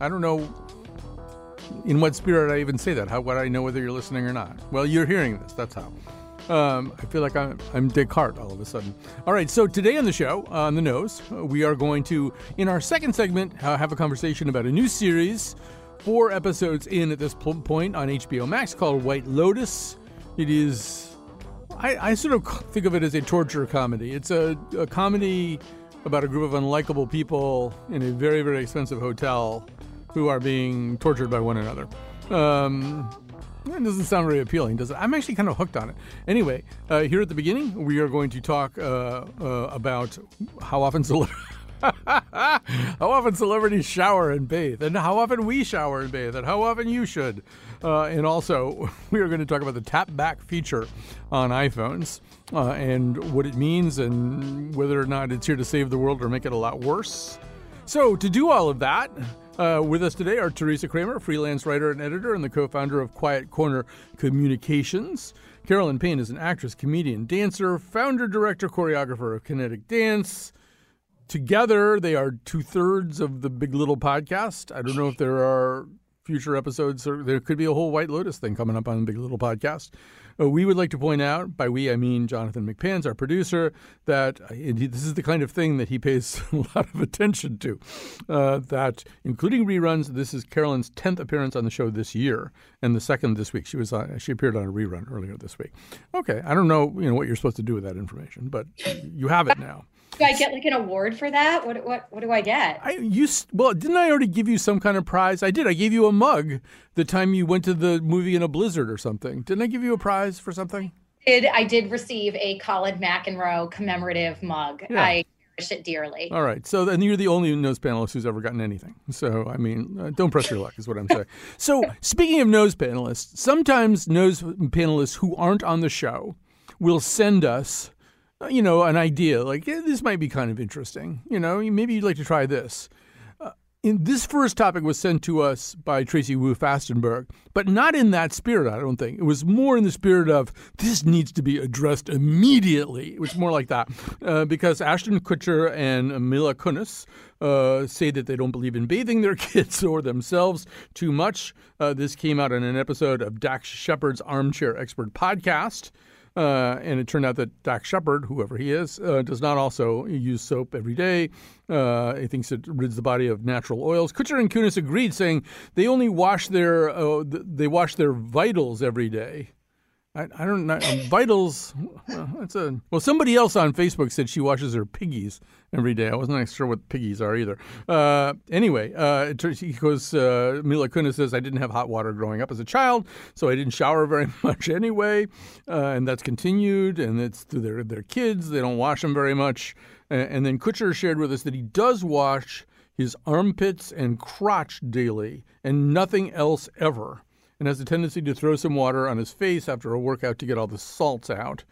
I don't know in what spirit I even say that. How would I know whether you're listening or not? Well, you're hearing this. That's how. Um, I feel like I'm, I'm Descartes all of a sudden. All right, so today on the show, on the nose, we are going to, in our second segment, have a conversation about a new series, four episodes in at this point on HBO Max called White Lotus. It is, I, I sort of think of it as a torture comedy. It's a, a comedy about a group of unlikable people in a very, very expensive hotel who are being tortured by one another. Um, it doesn't sound very appealing, does it? I'm actually kind of hooked on it. Anyway, uh, here at the beginning, we are going to talk uh, uh, about how often celebrities. how often celebrities shower and bathe, and how often we shower and bathe, and how often you should. Uh, and also, we are going to talk about the tap back feature on iPhones uh, and what it means, and whether or not it's here to save the world or make it a lot worse. So, to do all of that, uh, with us today are Teresa Kramer, freelance writer and editor, and the co founder of Quiet Corner Communications. Carolyn Payne is an actress, comedian, dancer, founder, director, choreographer of Kinetic Dance. Together, they are two thirds of the Big Little podcast. I don't know if there are future episodes, or there could be a whole White Lotus thing coming up on the Big Little podcast. We would like to point out, by we I mean Jonathan McPants, our producer, that uh, this is the kind of thing that he pays a lot of attention to. Uh, that, including reruns, this is Carolyn's tenth appearance on the show this year, and the second this week. She was on, she appeared on a rerun earlier this week. Okay, I don't know, you know what you're supposed to do with that information, but you have it now. Do I get like an award for that? What what what do I get? I you well, didn't I already give you some kind of prize? I did. I gave you a mug the time you went to the movie in a blizzard or something. Didn't I give you a prize for something? Did I did receive a Colin McEnroe commemorative mug? Yeah. I cherish it dearly. All right. So then you're the only nose panelist who's ever gotten anything. So I mean, uh, don't press your luck is what I'm saying. so speaking of nose panelists, sometimes nose panelists who aren't on the show will send us you know, an idea like yeah, this might be kind of interesting. You know, maybe you'd like to try this. Uh, in this first topic was sent to us by Tracy Wu Fastenberg, but not in that spirit. I don't think it was more in the spirit of this needs to be addressed immediately. It was more like that uh, because Ashton Kutcher and Mila Kunis uh, say that they don't believe in bathing their kids or themselves too much. Uh, this came out in an episode of Dax Shepard's Armchair Expert podcast. Uh, and it turned out that Doc Shepard, whoever he is, uh, does not also use soap every day. Uh, he thinks it rids the body of natural oils. Kutcher and Kunis agreed, saying they only wash their uh, they wash their vitals every day. I, I don't know. Um, vitals. That's a well. Somebody else on Facebook said she washes her piggies every day. I wasn't sure what piggies are either. Uh, anyway, uh, goes. Uh, Mila Kunis says I didn't have hot water growing up as a child, so I didn't shower very much anyway, uh, and that's continued. And it's through their their kids. They don't wash them very much. and then Kutcher shared with us that he does wash his armpits and crotch daily, and nothing else ever and has a tendency to throw some water on his face after a workout to get all the salts out.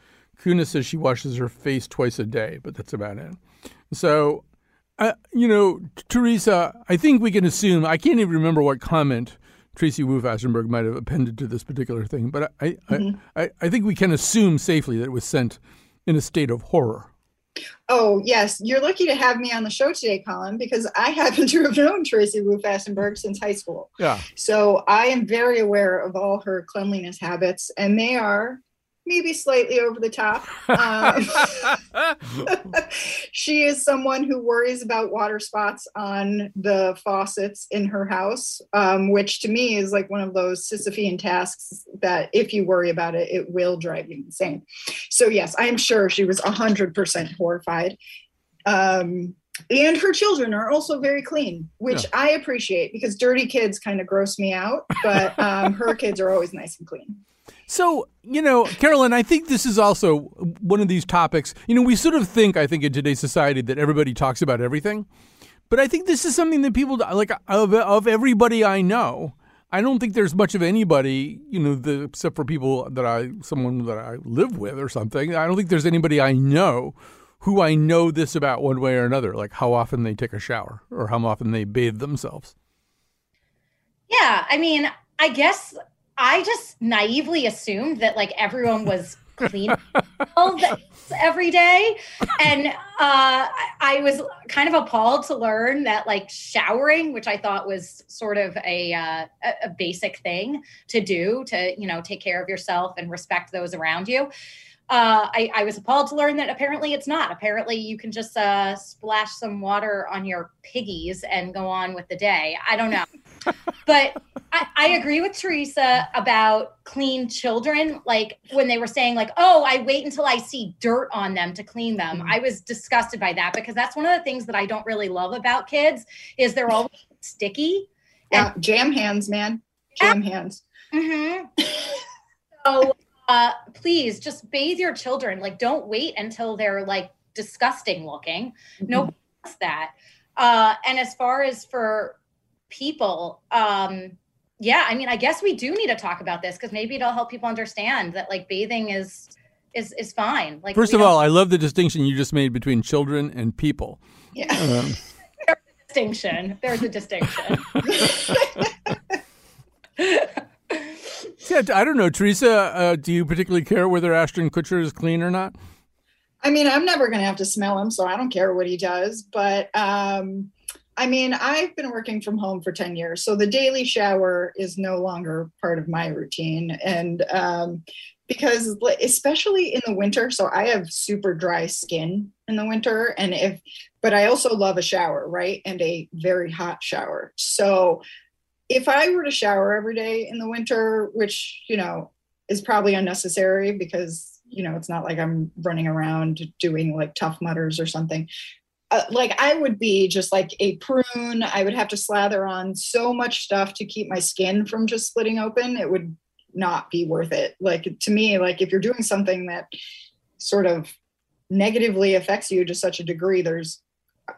Kunis says she washes her face twice a day, but that's about it. So, uh, you know, Teresa, I think we can assume, I can't even remember what comment Tracy Wu Fastenberg might have appended to this particular thing, but I, mm-hmm. I, I, I think we can assume safely that it was sent in a state of horror. Oh, yes. You're lucky to have me on the show today, Colin, because I happen to have known Tracy Wu Fastenberg since high school. Yeah. So I am very aware of all her cleanliness habits, and they are maybe slightly over the top. Um, she is someone who worries about water spots on the faucets in her house, um, which to me is like one of those Sisyphean tasks that if you worry about it, it will drive you insane. So, yes, I am sure she was 100% horrified. Um, and her children are also very clean, which yeah. I appreciate because dirty kids kind of gross me out, but um, her kids are always nice and clean. So, you know, Carolyn, I think this is also one of these topics. You know, we sort of think, I think, in today's society that everybody talks about everything. But I think this is something that people like of of everybody I know. I don't think there's much of anybody, you know, the, except for people that I, someone that I live with or something. I don't think there's anybody I know who I know this about one way or another, like how often they take a shower or how often they bathe themselves. Yeah, I mean, I guess I just naively assumed that like everyone was clean every day, and uh, I was kind of appalled to learn that like showering, which I thought was sort of a uh, a basic thing to do to you know take care of yourself and respect those around you uh, I, I, was appalled to learn that apparently it's not. Apparently, you can just uh, splash some water on your piggies and go on with the day. I don't know. But I, I, agree with Teresa about clean children. Like when they were saying, like, oh, I wait until I see dirt on them to clean them. Mm-hmm. I was disgusted by that because that's one of the things that I don't really love about kids is they're always sticky. Yeah, and- jam hands, man. Jam hands. Mm-hmm. so uh, please just bathe your children. Like, don't wait until they're like disgusting looking. Mm-hmm. No, that. Uh, and as far as for people, um, yeah, I mean, I guess we do need to talk about this because maybe it'll help people understand that like bathing is is is fine. Like, first of all, I love the distinction you just made between children and people. Yeah. Um, There's a distinction. There's a distinction. Yeah, I don't know, Teresa. Uh, do you particularly care whether Ashton Kutcher is clean or not? I mean, I'm never going to have to smell him, so I don't care what he does. But um, I mean, I've been working from home for 10 years, so the daily shower is no longer part of my routine. And um, because, especially in the winter, so I have super dry skin in the winter, and if, but I also love a shower, right? And a very hot shower. So if I were to shower every day in the winter, which, you know, is probably unnecessary because, you know, it's not like I'm running around doing like Tough Mudders or something. Uh, like I would be just like a prune. I would have to slather on so much stuff to keep my skin from just splitting open. It would not be worth it. Like to me, like if you're doing something that sort of negatively affects you to such a degree, there's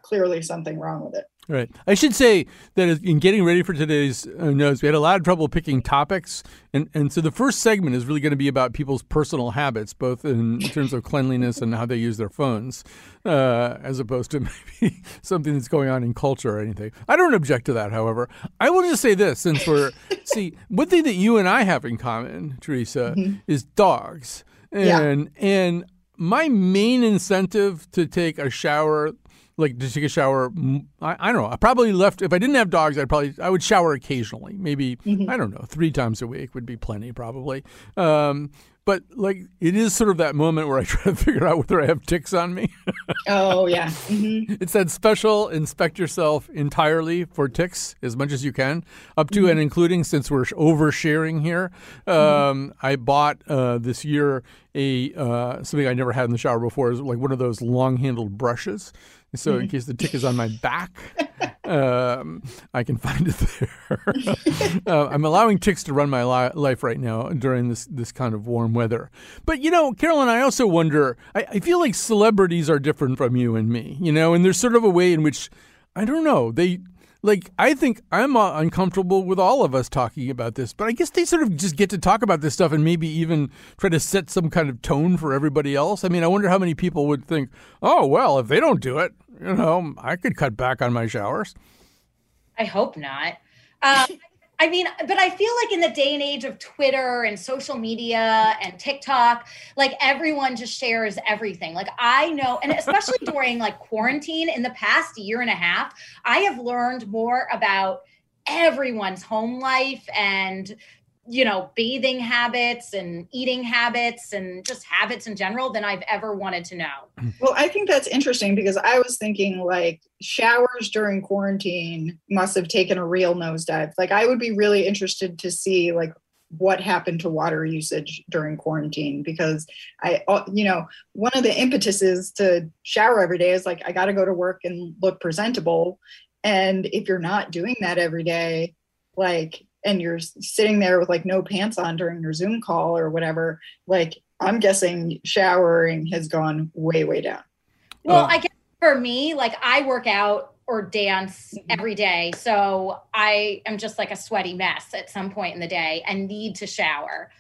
clearly something wrong with it. Right. I should say that in getting ready for today's uh, nose, we had a lot of trouble picking topics, and and so the first segment is really going to be about people's personal habits, both in terms of cleanliness and how they use their phones, uh, as opposed to maybe something that's going on in culture or anything. I don't object to that, however. I will just say this: since we're see, one thing that you and I have in common, Teresa, mm-hmm. is dogs, and yeah. and my main incentive to take a shower like to take a shower. I, I, don't know. I probably left if I didn't have dogs. I'd probably I would shower occasionally. Maybe mm-hmm. I don't know. Three times a week would be plenty probably. Um, but like it is sort of that moment where I try to figure out whether I have ticks on me. oh yeah, mm-hmm. it's that special inspect yourself entirely for ticks as much as you can, up to mm-hmm. and including since we're oversharing here. Mm-hmm. Um, I bought uh, this year a uh, something I never had in the shower before is like one of those long handled brushes so in case the tick is on my back, um, I can find it there. uh, I'm allowing ticks to run my li- life right now during this this kind of warm weather. But you know, Carolyn, I also wonder. I, I feel like celebrities are different from you and me. You know, and there's sort of a way in which I don't know they like I think I'm uh, uncomfortable with all of us talking about this, but I guess they sort of just get to talk about this stuff and maybe even try to set some kind of tone for everybody else. I mean, I wonder how many people would think, "Oh, well, if they don't do it, you know, I could cut back on my showers." I hope not. Um, I mean, but I feel like in the day and age of Twitter and social media and TikTok, like everyone just shares everything. Like I know, and especially during like quarantine in the past year and a half, I have learned more about everyone's home life and you know, bathing habits and eating habits and just habits in general than I've ever wanted to know. Well, I think that's interesting because I was thinking like showers during quarantine must have taken a real nosedive. Like I would be really interested to see like what happened to water usage during quarantine because I uh, you know, one of the impetuses to shower every day is like I got to go to work and look presentable and if you're not doing that every day, like and you're sitting there with like no pants on during your Zoom call or whatever, like I'm guessing showering has gone way, way down. Well, uh, I guess for me, like I work out or dance every day. So I am just like a sweaty mess at some point in the day and need to shower.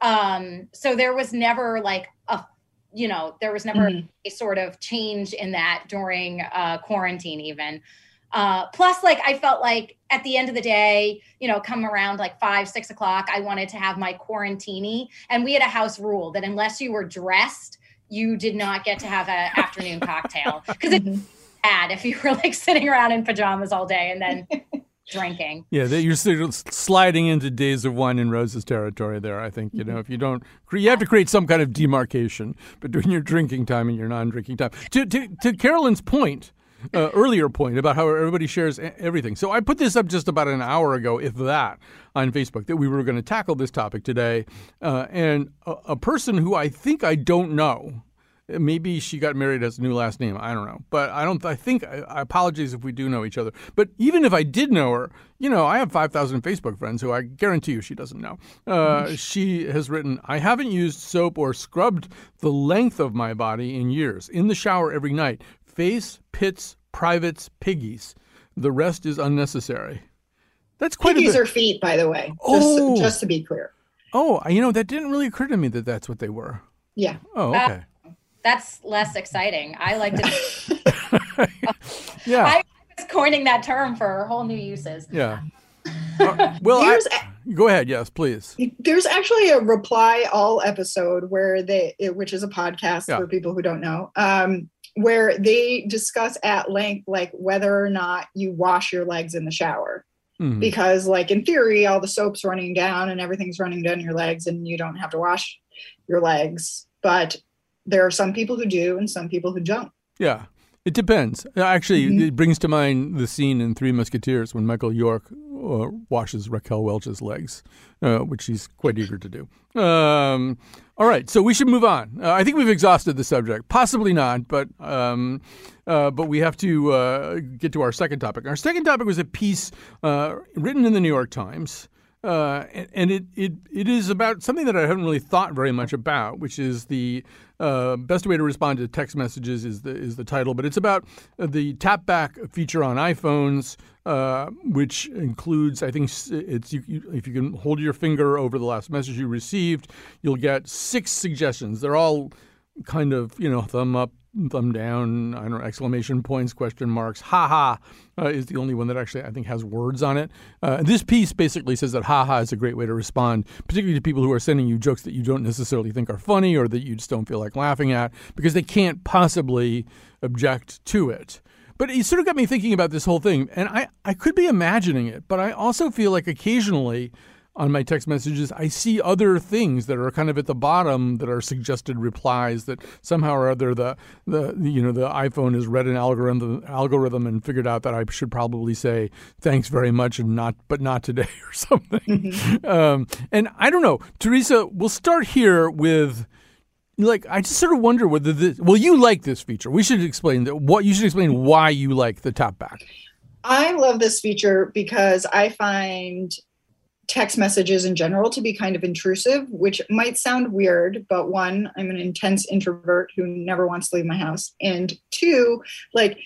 Um, so there was never like a, you know, there was never Mhm. a sort of change in that during uh, quarantine, even. Uh, plus, like I felt like at the end of the day, you know, come around like five, six o'clock, I wanted to have my quarantini, and we had a house rule that unless you were dressed, you did not get to have an afternoon cocktail because it's Mhm. bad if you were like sitting around in pajamas all day and then drinking. Yeah, you're sliding into days of wine and roses territory there. I think you know if you don't, you have to create some kind of demarcation between your drinking time and your non-drinking time. To to, to Carolyn's point, uh, earlier point about how everybody shares everything. So I put this up just about an hour ago, if that, on Facebook that we were going to tackle this topic today, uh, and a, a person who I think I don't know. Maybe she got married as a new last name. I don't know, but I don't. I think I, I apologize if we do know each other. But even if I did know her, you know, I have five thousand Facebook friends who I guarantee you she doesn't know. Uh, she has written, "I haven't used soap or scrubbed the length of my body in years. In the shower every night, face, pits, privates, piggies. The rest is unnecessary." That's quite Piggies a bit. are feet, by the way. Just, Oh. just to be clear. oh, you know, that didn't really occur to me that that's what they were. Yeah. Oh, Uh, okay. That's less exciting. I like to. Yeah, I was coining that term for whole new uses. yeah. Uh, well, I, go ahead. Yes, please. There's actually a reply all episode where they, which is a podcast Yeah. for people who don't know, um, where they discuss at length like whether or not you wash your legs in the shower. Mhm. Because, like in theory, all the soap's running down and everything's running down your legs, and you don't have to wash your legs. But there are some people who do, and some people who don't. Yeah, it depends. Uh, Actually, Mhm. it brings to mind the scene in Three Musketeers when Michael York uh, washes Raquel Welch's legs, uh, which he's quite eager to do. Um, all right, so we should move on. Uh, I think we've exhausted the subject. Possibly not, but um, uh, but we have to uh, get to our second topic. Our second topic was a piece uh, written in the New York Times. Uh, and it, it it is about something that I haven't really thought very much about, which is the uh, best way to respond to text messages is the is the title, but it's about the tap back feature on iPhones, uh, which includes I think it's you, you, if you can hold your finger over the last message you received, you'll get six suggestions. They're all kind of you know thumb up thumb down i don't know exclamation points question marks ha ha uh, is the only one that actually i think has words on it. Uh, this piece basically says that ha ha is a great way to respond particularly to people who are sending you jokes that you don't necessarily think are funny or that you just don't feel like laughing at because they can't possibly object to it. But it sort of got me thinking about this whole thing and i, I could be imagining it but i also feel like occasionally on my text messages, I see other things that are kind of at the bottom that are suggested replies that somehow or other the, the you know the iPhone has read an algorithm algorithm and figured out that I should probably say thanks very much and not but not today or something. um, and I don't know, Teresa. We'll start here with like I just sort of wonder whether this. Well, you like this feature. We should explain that. What you should explain why you like the tap back. I love this feature because I find text messages in general to be kind of intrusive, which might sound weird, but one, I'm an intense introvert who never wants to leave my house. And two, like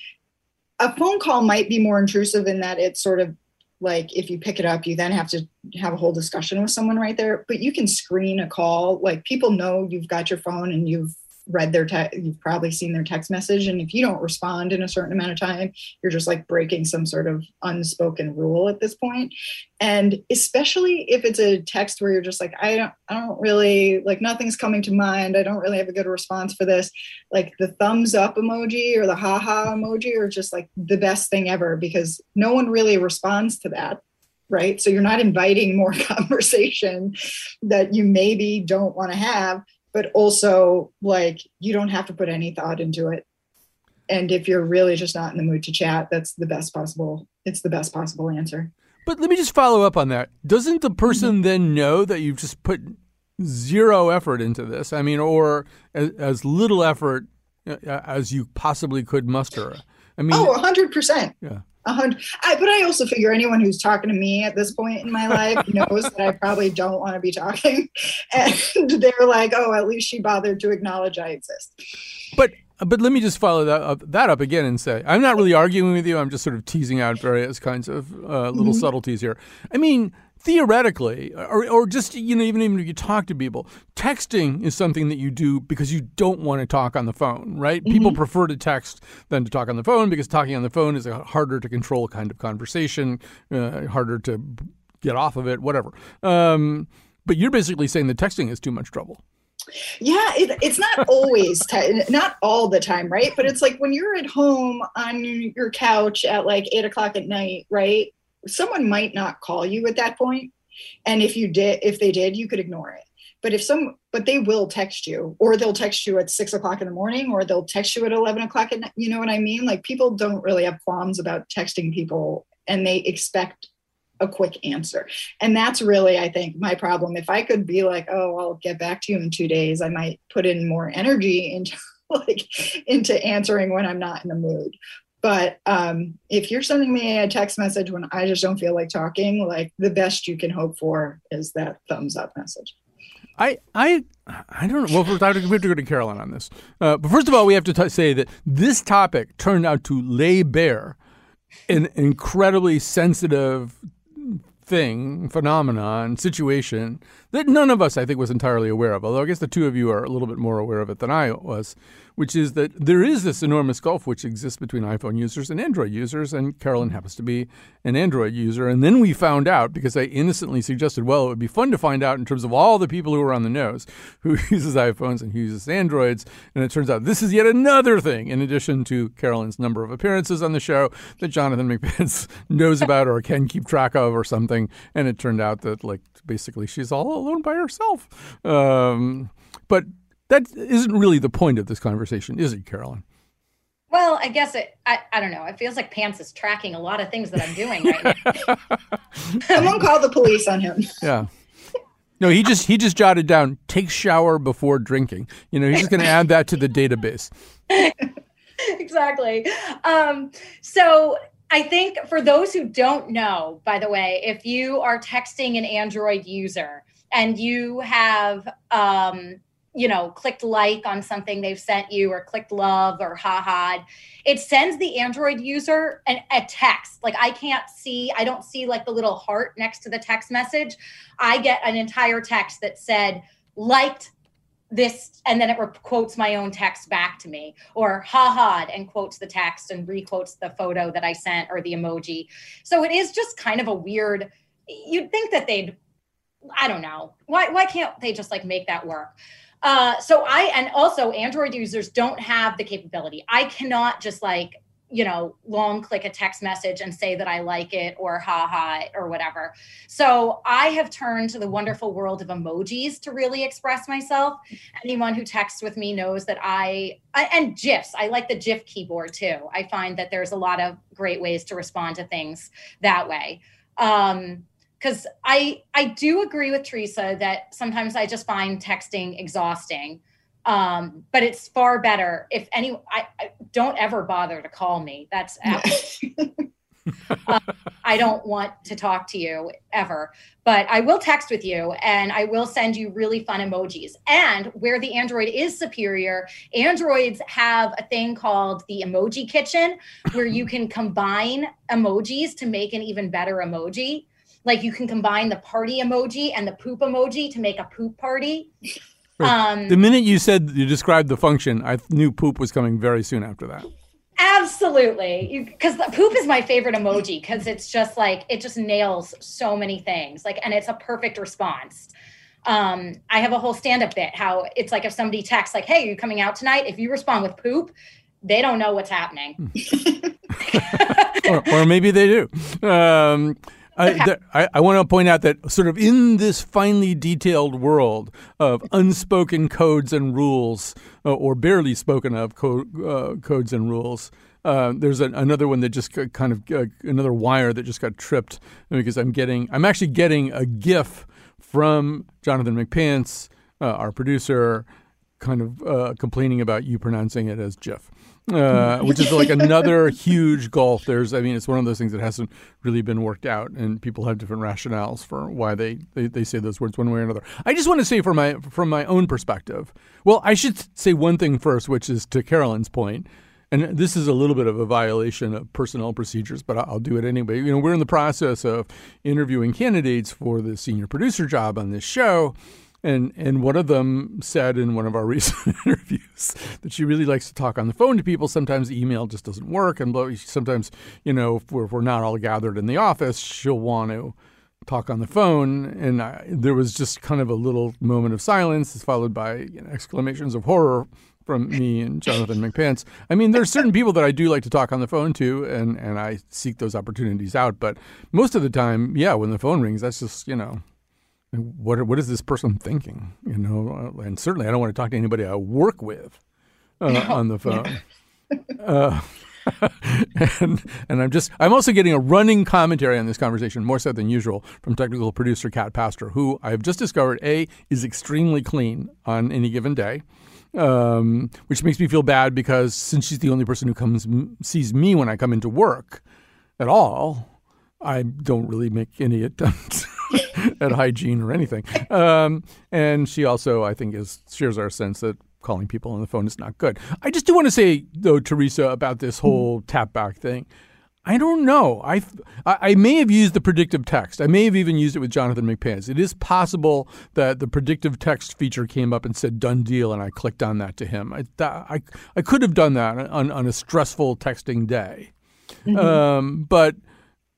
a phone call might be more intrusive in that it's sort of like if you pick it up, you then have to have a whole discussion with someone right there. But you can screen a call. Like people know you've got your phone and you've read their text, you've probably seen their text message. And if you don't respond in a certain amount of time, you're just like breaking some sort of unspoken rule at this point. And especially if it's a text where you're just like, I don't, I don't really like nothing's coming to mind. I don't really have a good response for this. Like the thumbs up emoji or the haha emoji are just like the best thing ever because no one really responds to that. Right. So you're not inviting more conversation that you maybe don't want to have, but also like you don't have to put any thought into it and if you're really just not in the mood to chat that's the best possible it's the best possible answer But let me just follow up on that. Doesn't the person then know that you've just put zero effort into this? I mean, or as, as little effort uh, as you possibly could muster. I mean, oh 100% yeah. A hundred. I, but I also figure anyone who's talking to me at this point in my life knows that I probably don't want to be talking, and they're like, "Oh, at least she bothered to acknowledge I exist." But but let me just follow that up, that up again and say I'm not really arguing with you. I'm just sort of teasing out various kinds of uh, little mm-hmm. subtleties here. I mean, theoretically, or, or just you know, even even if you talk to people, texting is something that you do because you don't want to talk on the phone, right? Mm-hmm. People prefer to text than to talk on the phone because talking on the phone is a harder to control kind of conversation, uh, harder to get off of it, whatever. Um, but you're basically saying that texting is too much trouble. Yeah, it, it's not always, not all the time, right? But it's like when you're at home on your couch at like eight o'clock at night, right? Someone might not call you at that point and if you did if they did you could ignore it. But if some but they will text you or they'll text you at six o'clock in the morning or they'll text you at 11 o'clock at night you know what i mean? Like people don't really have qualms about texting people and they expect a quick answer. And that's really i think my problem. If i could be like oh i'll get back to you in two days i might put in more energy into like into answering when i'm not in the mood but um, if you're sending me a text message when I just don't feel like talking, like the best you can hope for is that thumbs up message. I I I don't know. Well, first, we have to go to Carolyn on this. Uh, but first of all, we have to t- say that this topic turned out to lay bare an incredibly sensitive thing, phenomenon, situation that none of us, I think, was entirely aware of. Although I guess the two of you are a little bit more aware of it than I was which is that there is this enormous gulf which exists between iPhone users and Android users, and Carolyn mm-hmm. happens to be an Android user. And then we found out because I innocently suggested, well, it would be fun to find out in terms of all the people who are on the nose who uses iPhones and who uses Androids. And it turns out this is yet another thing, in addition to Carolyn's number of appearances on the show, that Jonathan McPants knows about or can keep track of or something. And it turned out that, like, basically she's all alone by herself. Um, but that isn't really the point of this conversation, is it, Carolyn? Well, I guess it. I, I don't know. It feels like Pants is tracking a lot of things that I'm doing right now. Someone call the police on him. Yeah. No, he just he just jotted down take shower before drinking. You know, he's just going to add that to the database. exactly. Um, so I think for those who don't know, by the way, if you are texting an Android user and you have um, you know, clicked like on something they've sent you or clicked love or ha ha. it sends the Android user an, a text. Like I can't see, I don't see like the little heart next to the text message. I get an entire text that said, liked this, and then it quotes my own text back to me, or ha ha, and quotes the text and requotes the photo that I sent or the emoji. So it is just kind of a weird, you'd think that they'd, I don't know. Why, why can't they just like make that work? Uh, so I and also Android users don't have the capability. I cannot just like you know long click a text message and say that I like it or ha ha or whatever. So I have turned to the wonderful world of emojis to really express myself. Anyone who texts with me knows that I, I and GIFs. I like the GIF keyboard too. I find that there's a lot of great ways to respond to things that way. Um, because I I do agree with Teresa that sometimes I just find texting exhausting. Um, but it's far better if any I, I don't ever bother to call me. That's uh, I don't want to talk to you ever, but I will text with you and I will send you really fun emojis. And where the Android is superior, Androids have a thing called the emoji kitchen where you can combine emojis to make an even better emoji. Like you can combine the party emoji and the poop emoji to make a poop party. Um, the minute you said you described the function, I knew poop was coming very soon after that. Absolutely. Because poop is my favorite emoji because it's just like, it just nails so many things. Like, and it's a perfect response. Um, I have a whole stand up bit how it's like if somebody texts, like, hey, are you coming out tonight? If you respond with poop, they don't know what's happening. or, or, maybe they do. Um, I, I, I, want to point out that sort of in this finely detailed world of unspoken codes and rules, uh, or barely spoken of co- uh, codes and rules, uh, there's an, another one that just kind of uh, another wire that just got tripped because I'm getting I'm actually getting a GIF from Jonathan McPants, uh, our producer, kind of uh, complaining about you pronouncing it as GIF. Uh, which is like another huge gulf. There's, I mean, it's one of those things that hasn't really been worked out, and people have different rationales for why they, they, they say those words one way or another. I just want to say from my from my own perspective. Well, I should say one thing first, which is to Carolyn's point, and this is a little bit of a violation of personnel procedures, but I'll do it anyway. You know, we're in the process of interviewing candidates for the senior producer job on this show. And and one of them said in one of our recent interviews that she really likes to talk on the phone to people. Sometimes email just doesn't work, and sometimes you know if we're, if we're not all gathered in the office, she'll want to talk on the phone. And I, there was just kind of a little moment of silence, followed by you know, exclamations of horror from me and Jonathan McPants. I mean, there's certain people that I do like to talk on the phone to, and, and I seek those opportunities out. But most of the time, yeah, when the phone rings, that's just, you know, what what is this person thinking? You know, and certainly I don't want to talk to anybody I work with uh, no. on the phone. Uh, and and I'm just I'm also getting a running commentary on this conversation more so than usual from technical producer Kat Pastor, who I've just discovered a is extremely clean on any given day um, which makes me feel bad because since she's the only person who comes sees me when I come into work at all, I don't really make any attempt at hygiene or anything. Um, and she also, I think, is shares our sense that calling people on the phone is not good. I just do want to say though, Teresa, about this whole tap back thing. I don't know. I, I may have used the predictive text. I may have even used it with Jonathan McPants. It is possible that the predictive text feature came up and said "done deal," and I clicked on that to him. I I, I could have done that on, on a stressful texting day, mm-hmm. um, but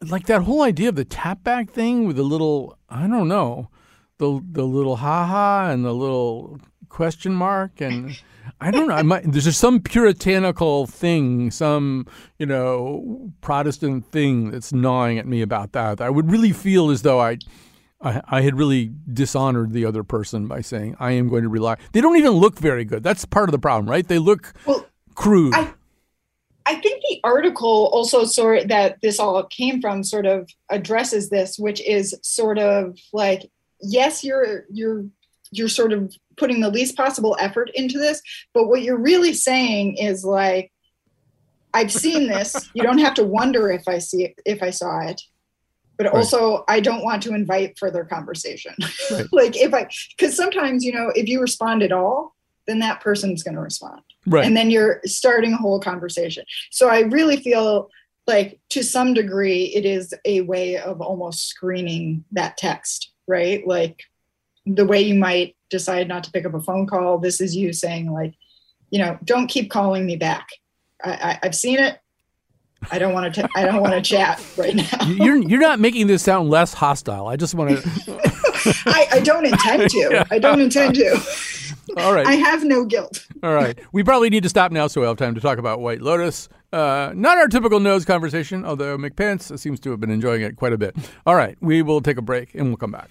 like that whole idea of the tap back thing with the little I don't know, the the little ha ha and the little question mark and. I don't know. I might, there's just some puritanical thing, some you know Protestant thing that's gnawing at me about that. I would really feel as though I, I, I had really dishonored the other person by saying I am going to rely. They don't even look very good. That's part of the problem, right? They look well, crude. I, I think the article also sort that this all came from sort of addresses this, which is sort of like yes, you're you're you're sort of putting the least possible effort into this. But what you're really saying is like, I've seen this. You don't have to wonder if I see it, if I saw it. But right. also, I don't want to invite further conversation. Right. like if I, because sometimes you know, if you respond at all, then that person's going to respond, right? And then you're starting a whole conversation. So I really feel like, to some degree, it is a way of almost screening that text, right? Like the way you might decide not to pick up a phone call. This is you saying like, you know, don't keep calling me back. I, I, have seen it. I don't want to. I don't want to chat right now. You're you're not making this sound less hostile. I just want to. I, I don't intend to. I don't intend to. All right. I have no guilt. All right. We probably need to stop now so we'll have time to talk about White Lotus. Uh, not our typical nose conversation, although McPants seems to have been enjoying it quite a bit. All right. We will take a break and we'll come back.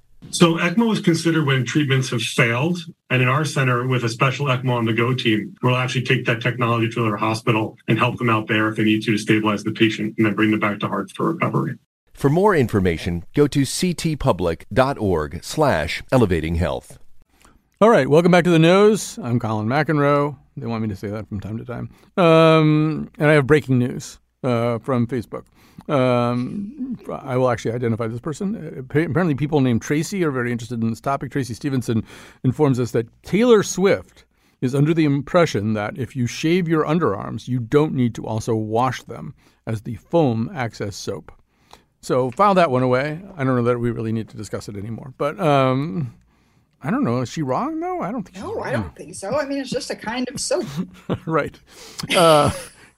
So ECMO is considered when treatments have failed. And in our center, with a special ECMO on the go team, we'll actually take that technology to their hospital and help them out there if they need to to stabilize the patient and then bring them back to heart for recovery. For more information, go to ctpublic.org slash elevating health. All right, welcome back to the nose. I'm Colin McEnroe. They want me to say that from time to time. Um, and I have breaking news uh, from Facebook. Um, I will actually identify this person. Apparently, people named Tracy are very interested in this topic. Tracy Stevenson informs us that Taylor Swift is under the impression that if you shave your underarms, you don't need to also wash them, as the foam acts as soap. So file that one away. I don't know that we really need to discuss it anymore. But um, I don't know. Is she wrong though? I don't think. No, I don't think so. I mean, it's just a kind of soap. right. Uh,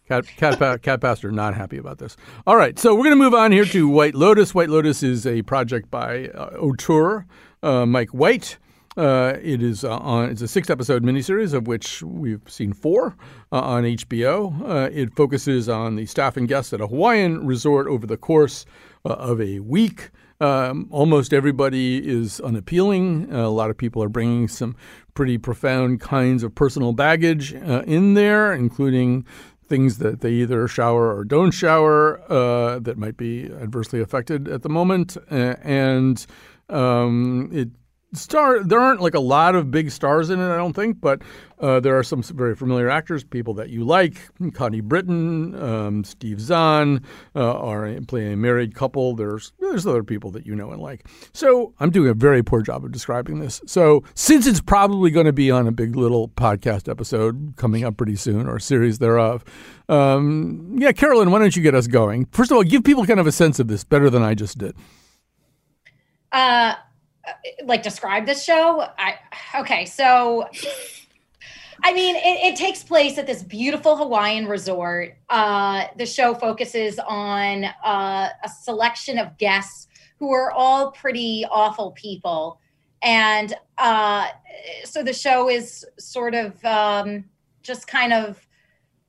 Kat, Kat, Kat Pastor not happy about this. All right, so we're going to move on here to White Lotus. White Lotus is a project by uh, auteur uh, Mike White. Uh, it is uh, on. It's a six-episode miniseries of which we've seen four uh, on HBO. Uh, it focuses on the staff and guests at a Hawaiian resort over the course of a week. Um, almost everybody is unappealing. Uh, a lot of people are bringing some pretty profound kinds of personal baggage uh, in there, including things that they either shower or don't shower uh, that might be adversely affected at the moment. and um, it star there aren't like a lot of big stars in it i don't think but uh, there are some very familiar actors people that you like connie britton um, steve zahn uh, are playing a married couple. There's there's other people that you know and like. So i'm doing a very poor job of describing this. So since it's probably going to be on a big little podcast episode coming up pretty soon or series thereof um, yeah carolyn why don't you get us going? First of all give people kind of a sense of this better than i just did. Uh uh, like describe this show? I okay so i mean it, it, takes place at this beautiful hawaiian resort. Uh, the show focuses on uh, a selection of guests who are all pretty awful people. And uh, so the show is sort of um, just kind of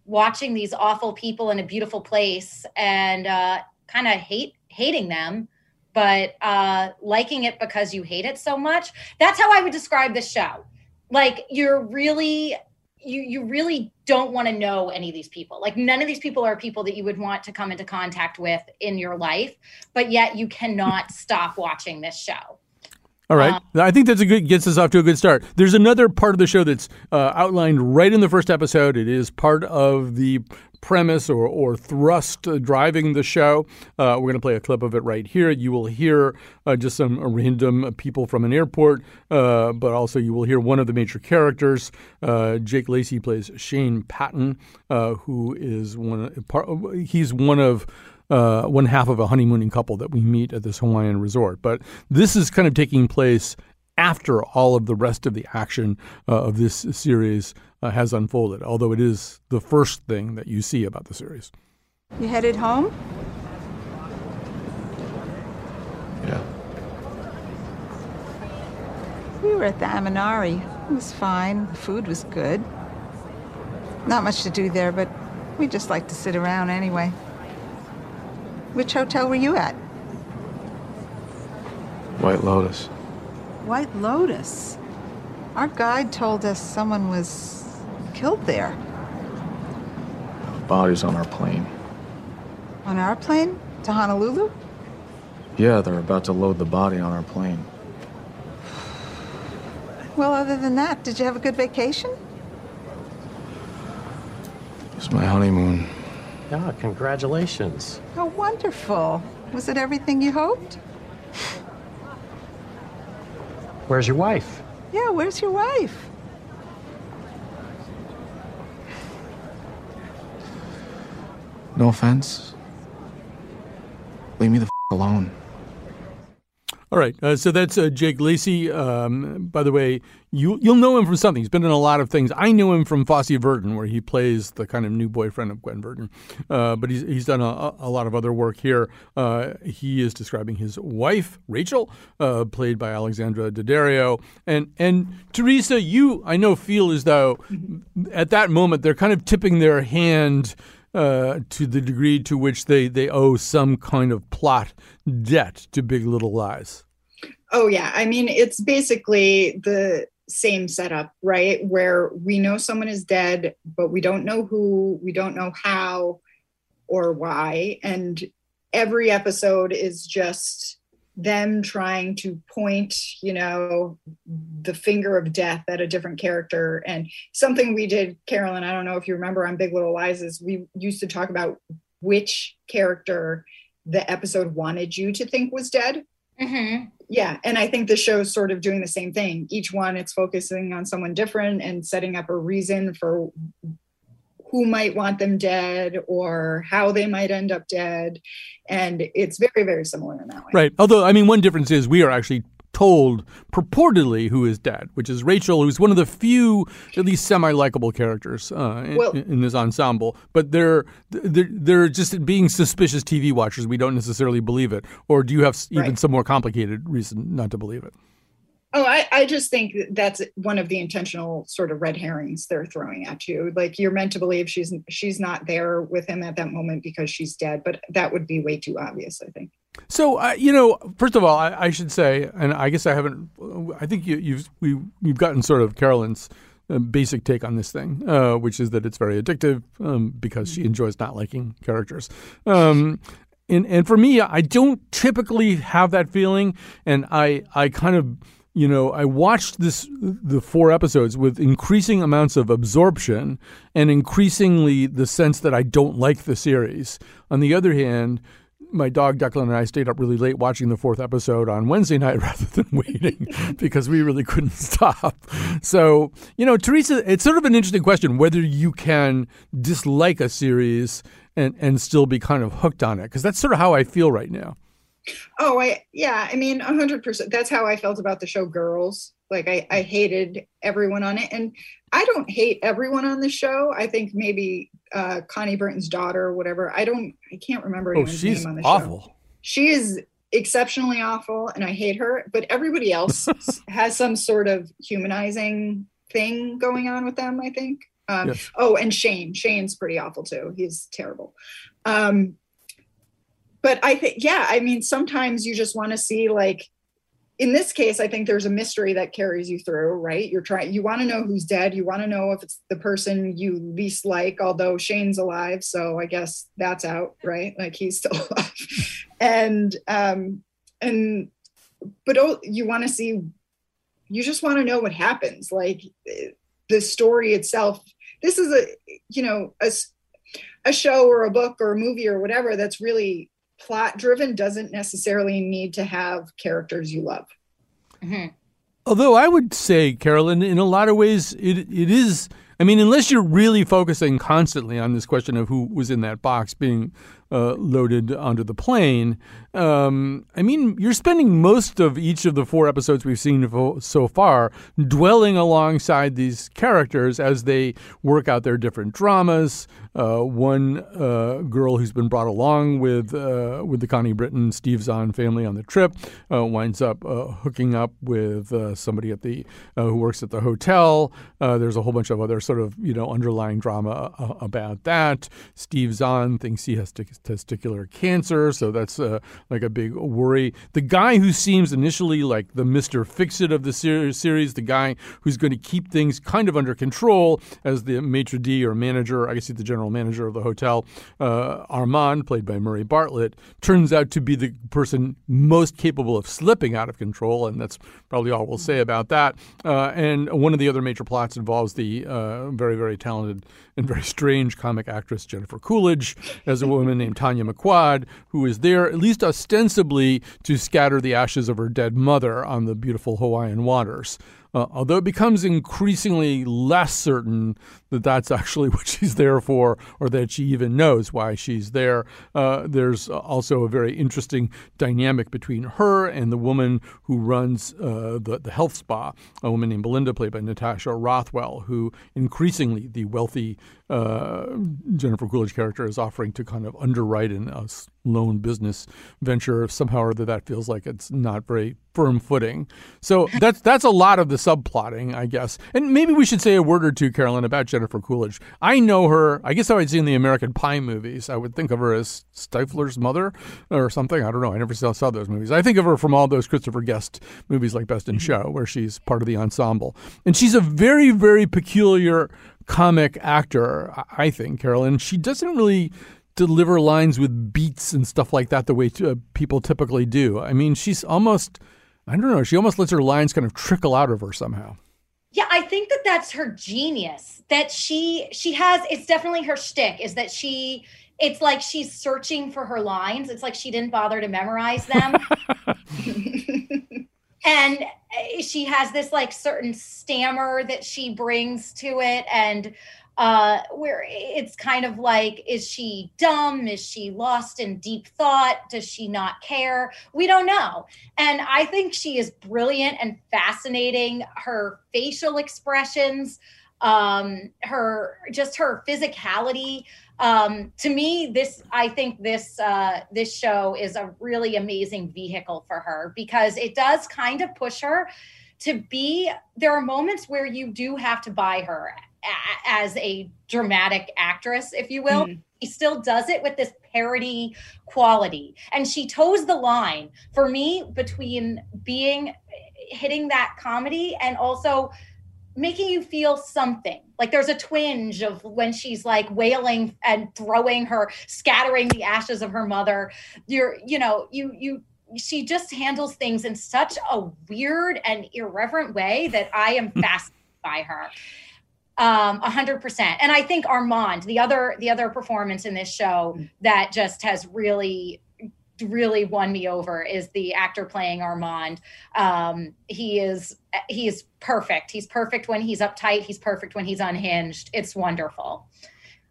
watching these awful people in a beautiful place and uh, kind of hate hating them but uh, liking it because you hate it so much. That's how I would describe the show. Like you're really you you really don't want to know any of these people. Like none of these people are people that you would want to come into contact with in your life, but yet you cannot stop watching this show. All right, um, I think that's a good gets us off to a good start. There's another part of the show that's uh, outlined right in the first episode. It is part of the premise or, or thrust driving the show. Uh, we're going to play a clip of it right here. You will hear uh, just some random people from an airport, uh, but also you will hear one of the major characters. Uh, Jake Lacy plays Shane Patton, uh, who is one. Part, he's one of uh, one half of a honeymooning couple that we meet at this Hawaiian resort. But this is kind of taking place after all of the rest of the action uh, of this series uh, has unfolded, although it is the first thing that you see about the series. You headed home? Yeah. We were at the Amanari. It was fine. The food was good. Not much to do there, but we just like to sit around anyway. Which hotel were you at? White Lotus. White Lotus? Our guide told us someone was killed there. Bodies on our plane. On our plane? To Honolulu? Yeah, they're about to load the body on our plane. Well, other than that, did you have a good vacation? It was my honeymoon. Yeah, congratulations. How wonderful. Was it everything you hoped? Where's your wife? Yeah, where's your wife? No offense. Leave me the f- alone. All right, uh, so that's uh, Jake Lacy. Um, by the way, you you'll know him from something. He's been in a lot of things. I knew him from Fosse Verdon, where he plays the kind of new boyfriend of Gwen Verdon. Uh, but he's he's done a, a, lot of other work here. Uh, he is describing his wife Rachel, uh, played by Alexandra Daddario, and and Teresa. You I know feel as though at that moment they're kind of tipping their hand. Uh, to the degree to which they, they owe some kind of plot debt to Big Little Lies. Oh yeah, I mean it's basically the same setup, right? Where we know someone is dead, but we don't know who, we don't know how or why, and every episode is just them trying to point, you know, the finger of death at a different character. And something we did, Carolyn, I don't know if you remember on Big Little Lies, is we used to talk about which character the episode wanted you to think was dead. Mm-hmm. Yeah. And I think the show's sort of doing the same thing. Each one, it's focusing on someone different and setting up a reason for who might want them dead or how they might end up dead. And it's very, very similar in that way. Right. Although, I mean, one difference is we are actually told purportedly who is dead, which is Rachel, who's one of the few, at least semi-likable characters uh, in, Well- in this ensemble. But they're, they're they're just being suspicious TV watchers. We don't necessarily believe it. Or do you have even Right. some more complicated reason not to believe it? Oh, I, I just think that's one of the intentional sort of red herrings they're throwing at you. Like you're meant to believe she's she's not there with him at that moment because she's dead, but that would be way too obvious. I think. So uh, you know, first of all, I, I should say, and I guess I haven't. I think you, you've we, we've gotten sort of Carolyn's uh, basic take on this thing, uh, which is that it's very addictive um, because she enjoys not liking characters. Um, and and for me, I don't typically have that feeling, and I I kind of you know I watched this the four episodes with increasing amounts of absorption and increasingly the sense that I don't like the series. On the other hand my dog Declan and I stayed up really late watching the fourth episode on Wednesday night rather than waiting because we really couldn't stop. So, you know, Teresa, it's sort of an interesting question whether you can dislike a series and, and still be kind of hooked on it because that's sort of how I feel right now. Oh, I yeah. I mean, a hundred percent. That's how I felt about the show Girls. Like I, I hated everyone on it, and I don't hate everyone on the show. I think maybe uh, Connie Britton's daughter, or whatever. I don't. I can't remember Oh, she's name on the awful. show. She is exceptionally awful, and I hate her. But everybody else has some sort of humanizing thing going on with them. I think. Um, Yes. Oh, and Shane. Shane's pretty awful too. He's terrible. Um, but I think, yeah, I mean, sometimes you just want to see like, in this case, I think there's a mystery that carries you through, right? You're trying, you want to know who's dead. You want to know if it's the person you least like, although Shane's alive. So I guess that's out, right? Like he's still alive. and, um, and, but oh, you want to see, you just want to know what happens. Like the story itself. This is a, you know, a, a show or a book or a movie or whatever that's really plot driven doesn't necessarily need to have characters you love. Although I would say, Carolyn, in a lot of ways, it it is. I mean, unless you're really focusing constantly on this question of who was in that box being uh, loaded onto the plane, um, I mean, you're spending most of each of the four episodes we've seen so far dwelling alongside these characters as they work out their different dramas. Uh, one uh, girl who's been brought along with uh, with the Connie Britton Steve Zahn family on the trip uh, winds up uh, hooking up with uh, somebody at the who works at the hotel. There's a whole bunch of other sort of you know underlying drama about that. Steve Zahn thinks he has tes- testicular cancer, so that's like a big worry. The guy who seems initially like the Mister Fix It of the ser- series, the guy who's going to keep things kind of under control as the maitre d or manager, I guess he's the general manager of the hotel, uh, Armand, played by Murray Bartlett, turns out to be the person most capable of slipping out of control, and that's probably all we'll say about that. Uh, and one of the other major plots involves the uh, very, very talented and very strange comic actress Jennifer Coolidge as a woman named Tanya McQuoid, who is there at least ostensibly to scatter the ashes of her dead mother on the beautiful Hawaiian waters. Uh, although it becomes increasingly less certain that that's actually what she's there for or that she even knows why she's there, uh, there's also a very interesting dynamic between her and the woman who runs uh, the, the health spa, a woman named Belinda, played by Natasha Rothwell, who increasingly the wealthy uh, Jennifer Coolidge character is offering to kind of underwrite in a lone business venture. Somehow or other, that feels like it's not very firm footing. So that's that's a lot of the subplotting, I guess. And maybe we should say a word or two, Carolyn, about Jennifer Coolidge. I know her. I guess I would see in the American Pie movies. I would think of her as Stifler's mother or something. I don't know. I never saw, saw those movies. I think of her from all those Christopher Guest movies like Best in Show, where she's part of the ensemble, and she's a very very peculiar comic actor. I- think Carolyn. She doesn't really deliver lines with beats and stuff like that the way uh, people typically do. I mean, she's almost, I don't know, she almost lets her lines kind of trickle out of her somehow. Yeah, I think that that's her genius. That she she has. It's definitely her shtick. Is that she? It's like she's searching for her lines. It's like she didn't bother to memorize them. and eh, she has this like certain stammer that she brings to it and uh, where it's kind of like, is she dumb? Is she lost in deep thought? Does she not care? We don't know. And I think she is brilliant and fascinating. Her facial expressions, um, her just her physicality. Um, to me, this I think this uh, this show is a really amazing vehicle for her because it does kind of push her to be. There are moments where you do have to buy her as a dramatic actress, if you will. Mm. He still does it with this parody quality. And she toes the line for me between being hitting that comedy and also making you feel something. Like there's a twinge of when she's like wailing and throwing her, scattering the ashes of her mother. You're, you know, you, you, she just handles things in such a weird and irreverent way that I am fascinated by her um a hundred percent and i think armand the other the other performance in this show mm. that just has really really won me over is the actor playing armand. Um he is he is perfect. He's perfect when he's uptight. He's perfect when he's unhinged. It's wonderful.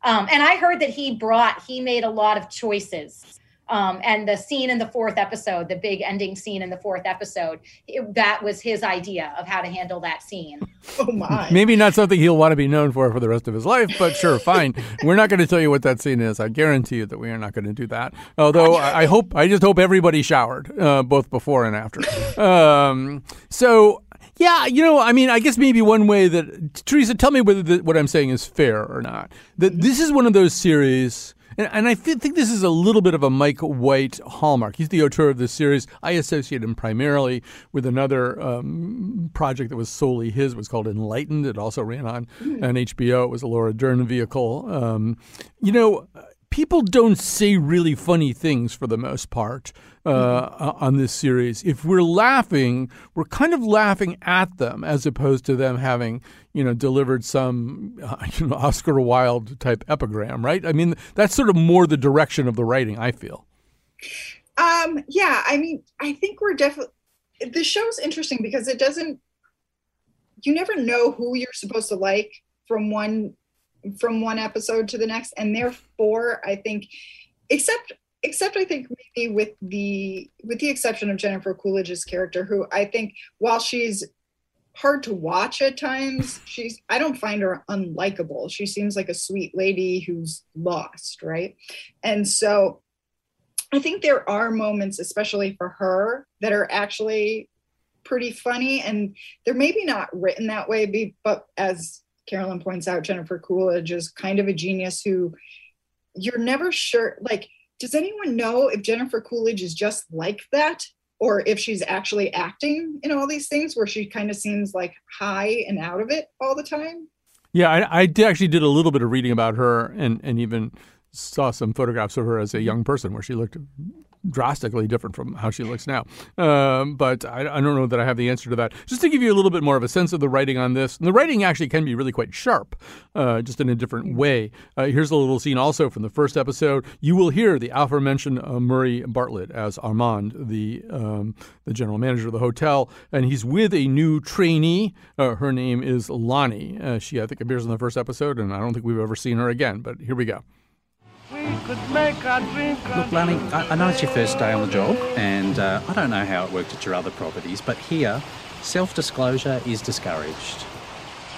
Um and i heard that he brought he made a lot of choices um, and the scene in the fourth episode, the big ending scene in the fourth episode, it, that was his idea of how to handle that scene. Oh my! Maybe not something he'll want to be known for for the rest of his life, but sure, fine. We're not going to tell you what that scene is. I guarantee you that we are not going to do that. Although I, I hope, I just hope everybody showered uh, both before and after. Um, so yeah, you know, I mean, I guess maybe one way that Teresa, tell me whether the, what I'm saying is fair or not. That this is one of those series and, and I th- think this is a little bit of a Mike White hallmark. He's the auteur of this series. I associate him primarily with another um, project that was solely his. It was called Enlightened. It also ran on, mm. on HBO. It was a Laura Dern vehicle. Um, you know, people don't say really funny things for the most part uh, mm-hmm. on this series. If we're laughing, we're kind of laughing at them as opposed to them having, you know, delivered some uh, you know, Oscar Wilde type epigram, right? I mean, that's sort of more the direction of the writing, I feel. Um, yeah, I mean, I think we're definitely, the show's interesting because it doesn't, you never know who you're supposed to like from one from one episode to the next and therefore i think except except I think maybe with the with the exception of Jennifer Coolidge's character, who I think while she's hard to watch at times, she's I don't find her unlikable. She seems like a sweet lady who's lost, right? And so I think there are moments, especially for her, that are actually pretty funny, and they're maybe not written that way, but as Carolyn points out, Jennifer Coolidge is kind of a genius who you're never sure like does anyone know if Jennifer Coolidge is just like that or if she's actually acting in all these things where she kind of seems like high and out of it all the time? Yeah, I, I did actually did a little bit of reading about her and, and even saw some photographs of her as a young person where she looked drastically different from how she looks now. Um, but I, I, don't know that I have the answer to that. Just to give you a little bit more of a sense of the writing on this, the writing actually can be really quite sharp, uh, just in a different way. Uh, here's a little scene also from the first episode. You will hear the aforementioned uh, Murray Bartlett as Armand, the um, the general manager of the hotel, and he's with a new trainee. Uh, her name is Lonnie. Uh, she, I think, appears in the first episode, and I don't think we've ever seen her again. But here we go. Look, Lonnie, I, I, know it's your first day on the job, and uh, I don't know how it worked at your other properties, but here, self disclosure is discouraged,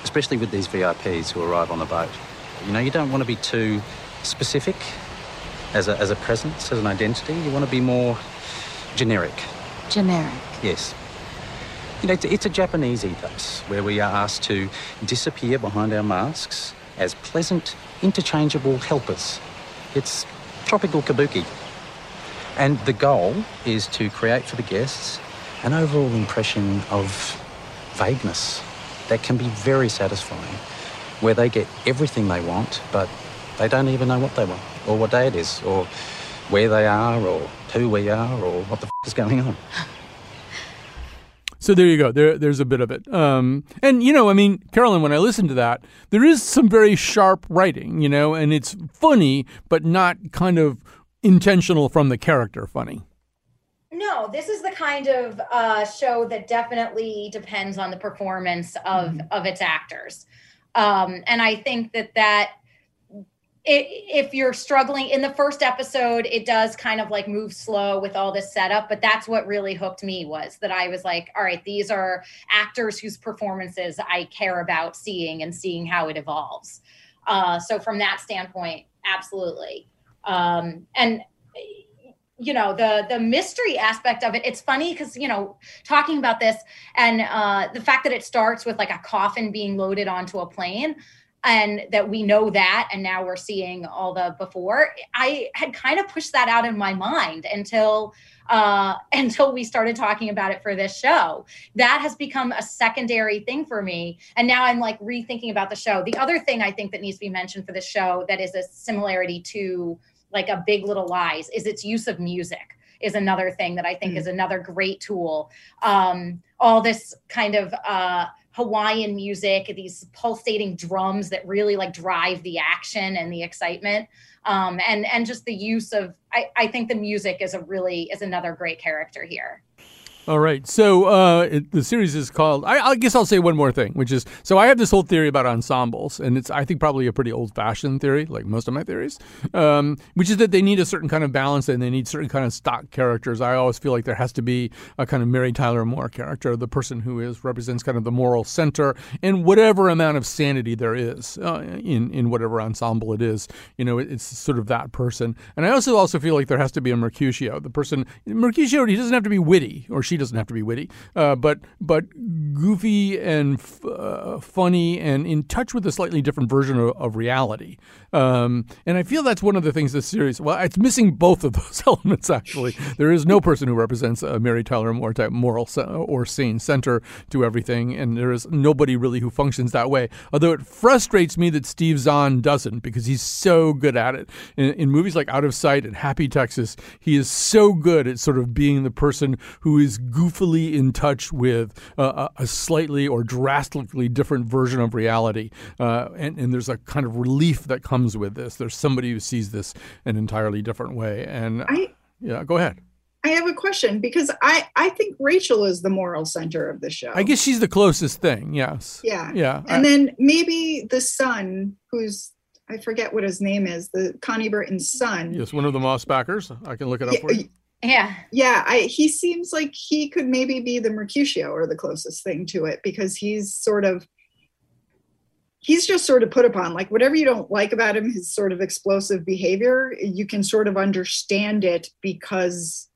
especially with these VIPs who arrive on the boat. You know, you don't want to be too specific as a, as a presence, as an identity. You want to be more generic. Generic? Yes. You know, it's, it's a Japanese ethos where we are asked to disappear behind our masks as pleasant, interchangeable helpers it's tropical kabuki. And the goal is to create for the guests an overall impression of vagueness that can be very satisfying, where they get everything they want, but they don't even know what they want. or what day it is, or where they are, or who we are, or what the f- is going on. So there you go. There, there's a bit of it. Um, and you know, I mean, Carolyn, when I listen to that, there is some very sharp writing, you know, and it's funny, but not kind of intentional from the character funny. No, this is the kind of uh, show that definitely depends on the performance of mm-hmm. of its actors, um, and I think that that if you're struggling in the first episode, it does kind of like move slow with all this setup, but that's what really hooked me was that I was like, all right, these are actors whose performances I care about seeing and seeing how it evolves. Uh, so from that standpoint, absolutely. Um, and you know the the mystery aspect of it it's funny because you know talking about this and uh the fact that it starts with like a coffin being loaded onto a plane and that we know that and now we're seeing all the before i had kind of pushed that out in my mind until uh, until we started talking about it for this show. That has become a secondary thing for me and now i'm like rethinking about the show. The other thing i think that needs to be mentioned for the show that is a similarity to like a big little lies is its use of music is another thing that i think mm. is another great tool. Um, all this kind of uh, Hawaiian music, these pulsating drums that really like drive the action and the excitement. Um, and and just the use of I, I think the music is a really is another great character here. All right. So uh, it, the series is called. I, I, guess I'll say one more thing, which is so I have this whole theory about ensembles, and it's I think probably a pretty old-fashioned theory, like most of my theories, um, which is that they need a certain kind of balance and they need certain kind of stock characters. I always feel like there has to be a kind of Mary Tyler Moore character, the person who is represents kind of the moral center and whatever amount of sanity there is uh, in in whatever ensemble it is. You know, it, it's sort of that person. And I also also feel like there has to be a Mercutio, the person Mercutio. He doesn't have to be witty, or she she doesn't have to be witty, uh, but but goofy and f- uh, funny and in touch with a slightly different version of, of reality. Um, and I feel that's one of the things this series. Well, it's missing both of those elements. Actually, there is no person who represents a Mary Tyler Moore type moral or sane center to everything, and there is nobody really who functions that way. Although it frustrates me that Steve Zahn doesn't, because he's so good at it in, in movies like Out of Sight and Happy Texas. He is so good at sort of being the person who is goofily in touch with uh, a slightly or drastically different version of reality, uh, and, and there's a kind of relief that comes with this. There's somebody who sees this an entirely different way. And I, yeah, go ahead. I have a question because I I think Rachel is the moral center of the show. I guess she's the closest thing. Yes. Yeah. Yeah. And I, then maybe the son, who's I forget what his name is, the Connie Britton's son. Yes, one of the Mossbachers. I can look it up yeah, for you. Yeah. Yeah. I, he seems like he could maybe be the Mercutio or the closest thing to it because he's sort of he's just sort of put upon like whatever you don't like about him his sort of explosive behavior you can sort of understand it because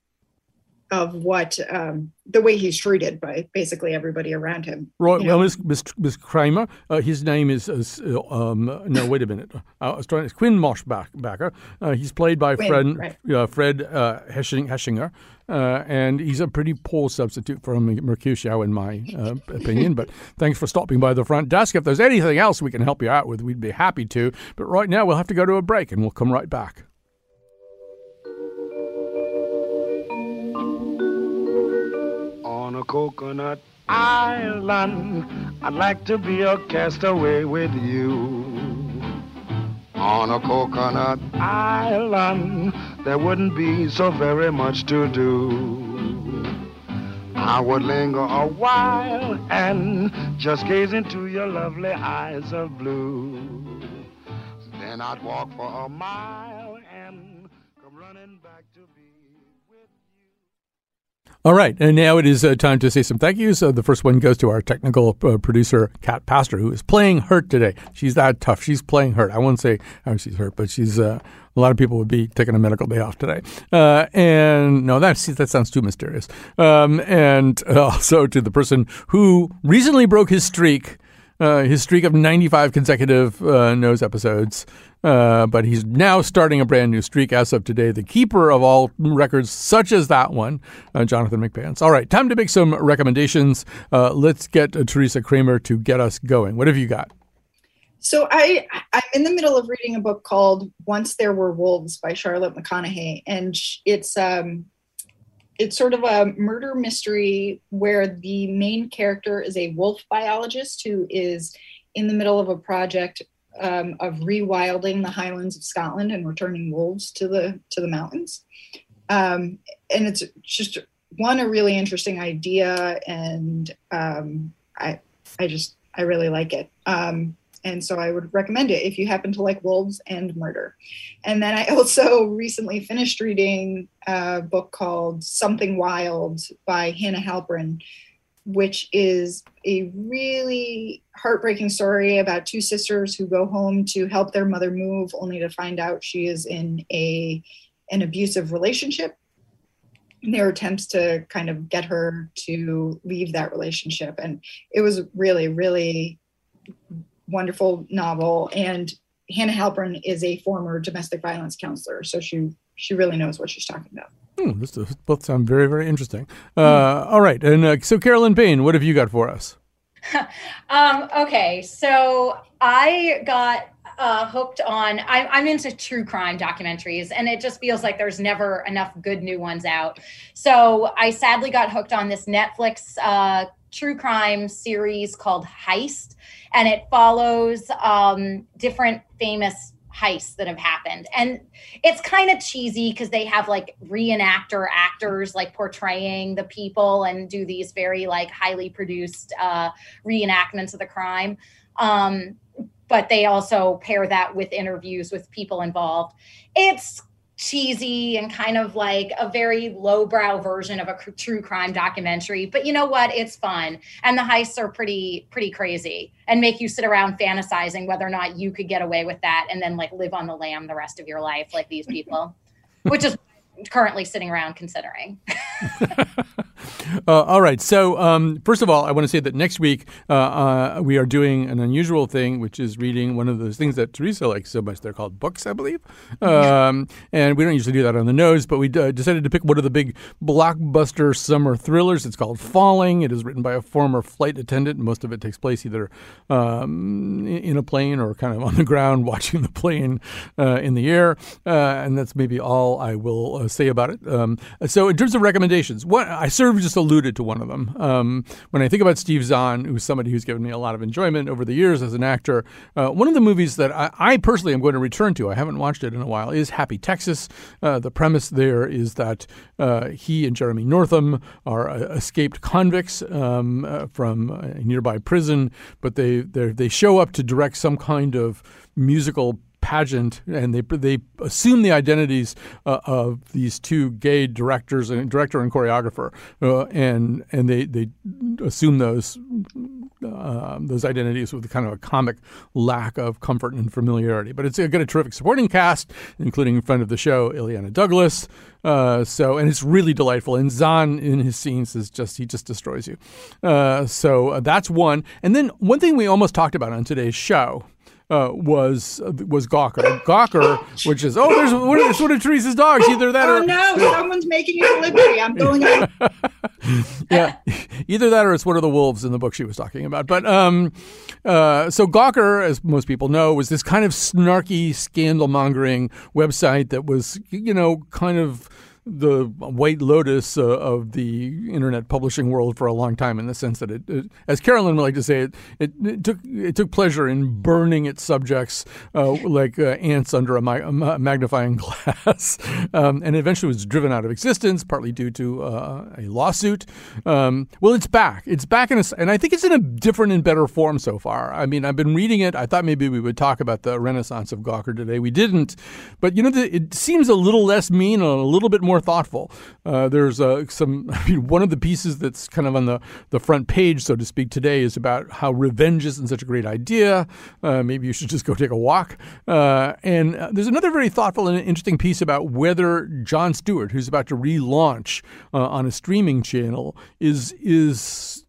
of what um, the way he's treated by basically everybody around him. Right. Well, Miss, Miss, Miss Kramer, uh, his name is, is uh, um, no, wait a minute. Uh, I was trying. It's Quinn Mossbacher. Uh, he's played by Quinn, Fred right. Uh, Fred uh, Hechinger. and he's a pretty poor substitute for Mercutio, in my opinion. but thanks for stopping by the front desk. If there's anything else we can help you out with, we'd be happy to. But right now, we'll have to go to a break, and we'll come right back. A coconut island. I'd like to be a castaway with you. On a coconut island, there wouldn't be so very much to do. I would linger a while and just gaze into your lovely eyes of blue. Then I'd walk for a mile and come running back to. All right, and now it is uh, time to say some thank yous. Uh, the first one goes to our technical uh, producer, Kat Pastor, who is playing hurt today. She's that tough. She's playing hurt. I won't say how she's hurt, but she's uh, a lot of people would be taking a medical day off today. Uh, and no, that that sounds too mysterious. Um, and also to the person who recently broke his streak. Uh, his streak of 95 consecutive uh, nose episodes. Uh, but he's now starting a brand new streak as of today. The keeper of all records, such as that one, uh, Jonathan McPants. All right, time to make some recommendations. Uh, let's get Teresa Kramer to get us going. What have you got? So I I'm in the middle of reading a book called Once There Were Wolves by Charlotte McConaughey, and it's um it's sort of a murder mystery where the main character is a wolf biologist who is in the middle of a project um, of rewilding the Highlands of Scotland and returning wolves to the to the mountains. Um, and it's just one a really interesting idea, and um, I I just I really like it. Um, and so I would recommend it if you happen to like wolves and murder. And then I also recently finished reading a book called Something Wild by Hanna Halperin, which is a really heartbreaking story about two sisters who go home to help their mother move, only to find out she is in a an abusive relationship. And their attempts to kind of get her to leave that relationship, and it was really, really wonderful novel. And Hanna Halperin is a former domestic violence counselor, so she she really knows what she's talking about. Hmm, this both sound very very interesting. Uh, all right, and uh, so Carolyn Payne, what have you got for us? um, okay, so I got uh, hooked on. I, I'm into true crime documentaries, and it just feels like there's never enough good new ones out. So I sadly got hooked on this Netflix uh, true crime series called Heist, and it follows um, different famous heists that have happened. And it's kind of cheesy because they have like reenactor actors like portraying the people and do these very like highly produced uh, reenactments of the crime. Um, but they also pair that with interviews with people involved. It's cheesy and kind of like a very lowbrow version of a true crime documentary but you know what it's fun and the heists are pretty pretty crazy and make you sit around fantasizing whether or not you could get away with that and then like live on the lam the rest of your life like these people which is currently sitting around considering. uh, all right. So, um, first of all, I want to say that next week uh, uh, we are doing an unusual thing, which is reading one of those things that Teresa likes so much. They're called books, I believe. Um, and we don't usually do that on the nose, but we uh, decided to pick one of the big blockbuster summer thrillers. It's called Falling. It is written by a former flight attendant. Most of it takes place either um, in a plane or kind of on the ground watching the plane uh, in the air. Uh, and that's maybe all I will say about it. Um, so, in terms of recommendations, what I sort of just alluded to one of them. Um, when I think about Steve Zahn, who's somebody who's given me a lot of enjoyment over the years as an actor, uh, one of the movies that I, I, personally am going to return to, I haven't watched it in a while, is Happy Texas. Uh, the premise there is that uh, he and Jeremy Northam are uh, escaped convicts um, uh, from a nearby prison, but they they show up to direct some kind of musical pageant, and they they assume the identities uh, of these two gay directors and director and choreographer, uh, and and they they assume those. Uh, those identities with kind of a comic lack of comfort and familiarity, but it's got a terrific supporting cast, including a friend of the show Illeana Douglas. Uh, so, and it's really delightful. And Zahn in his scenes is just he just destroys you. Uh, so uh, that's one. And then one thing we almost talked about on today's show uh, was was Gawker. Gawker, which is oh, there's one of, it's one of Teresa's dogs. Either that oh, or no, someone's making a delivery. I'm going yeah, either that or it's one of the wolves in the book she was talking about. But um, uh, so Gawker, as most people know, was this kind of snarky, scandal mongering website that was you know kind of the white lotus uh, of the internet publishing world for a long time in the sense that it, it as Carolyn would like to say it, it, it, took it took pleasure in burning its subjects uh, like uh, ants under a, ma- a magnifying glass. Um, and eventually was driven out of existence partly due to uh, a lawsuit. Um, well it's back. It's back in a, and I think it's in a different and better form so far. I mean I've been reading it. I thought maybe we would talk about the renaissance of Gawker today. We didn't. But you know the, it seems a little less mean and a little bit more more thoughtful. Uh, there's uh, some, I mean, one of the pieces that's kind of on the, the front page, so to speak, today is about how revenge isn't such a great idea. Uh, maybe you should just go take a walk. Uh, and uh, there's another very thoughtful and interesting piece about whether Jon Stewart, who's about to relaunch uh, on a streaming channel, is is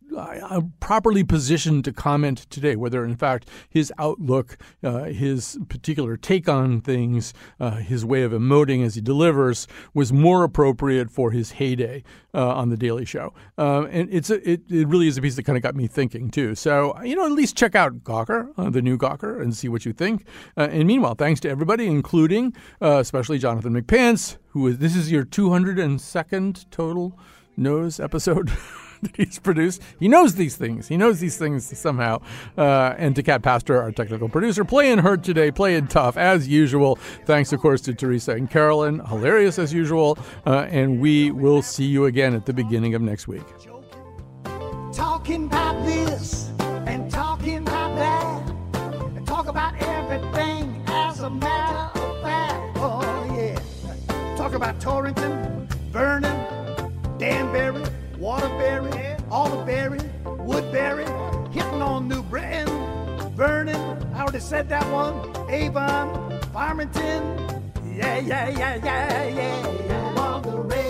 properly positioned to comment today, whether in fact his outlook, uh, his particular take on things, uh, his way of emoting as he delivers was more appropriate for his heyday uh, on the Daily Show. Uh, and it's a, it, it really is a piece that kind of got me thinking too. So you know, at least check out Gawker, uh, the new Gawker, and see what you think. and meanwhile, thanks to everybody, including especially Jonathan McPants, who is this is your 202nd total nose episode. that he's produced. He knows these things. He knows these things somehow. Uh, and to Kat Pastor, our technical producer, playing hurt today, playing tough as usual. Thanks, of course, to Teresa and Carolyn. Hilarious as usual. Uh, and we will see you again at the beginning of next week. Talking about this and talking about that. And talk about everything as a matter of fact. Oh, yeah. Talk about Torrington, Vernon, Danbury. Waterbury, Alderberry, Woodbury, hitting on New Britain, Vernon, I already said that one, Avon, Farmington, yeah, yeah, yeah, yeah, yeah, yeah.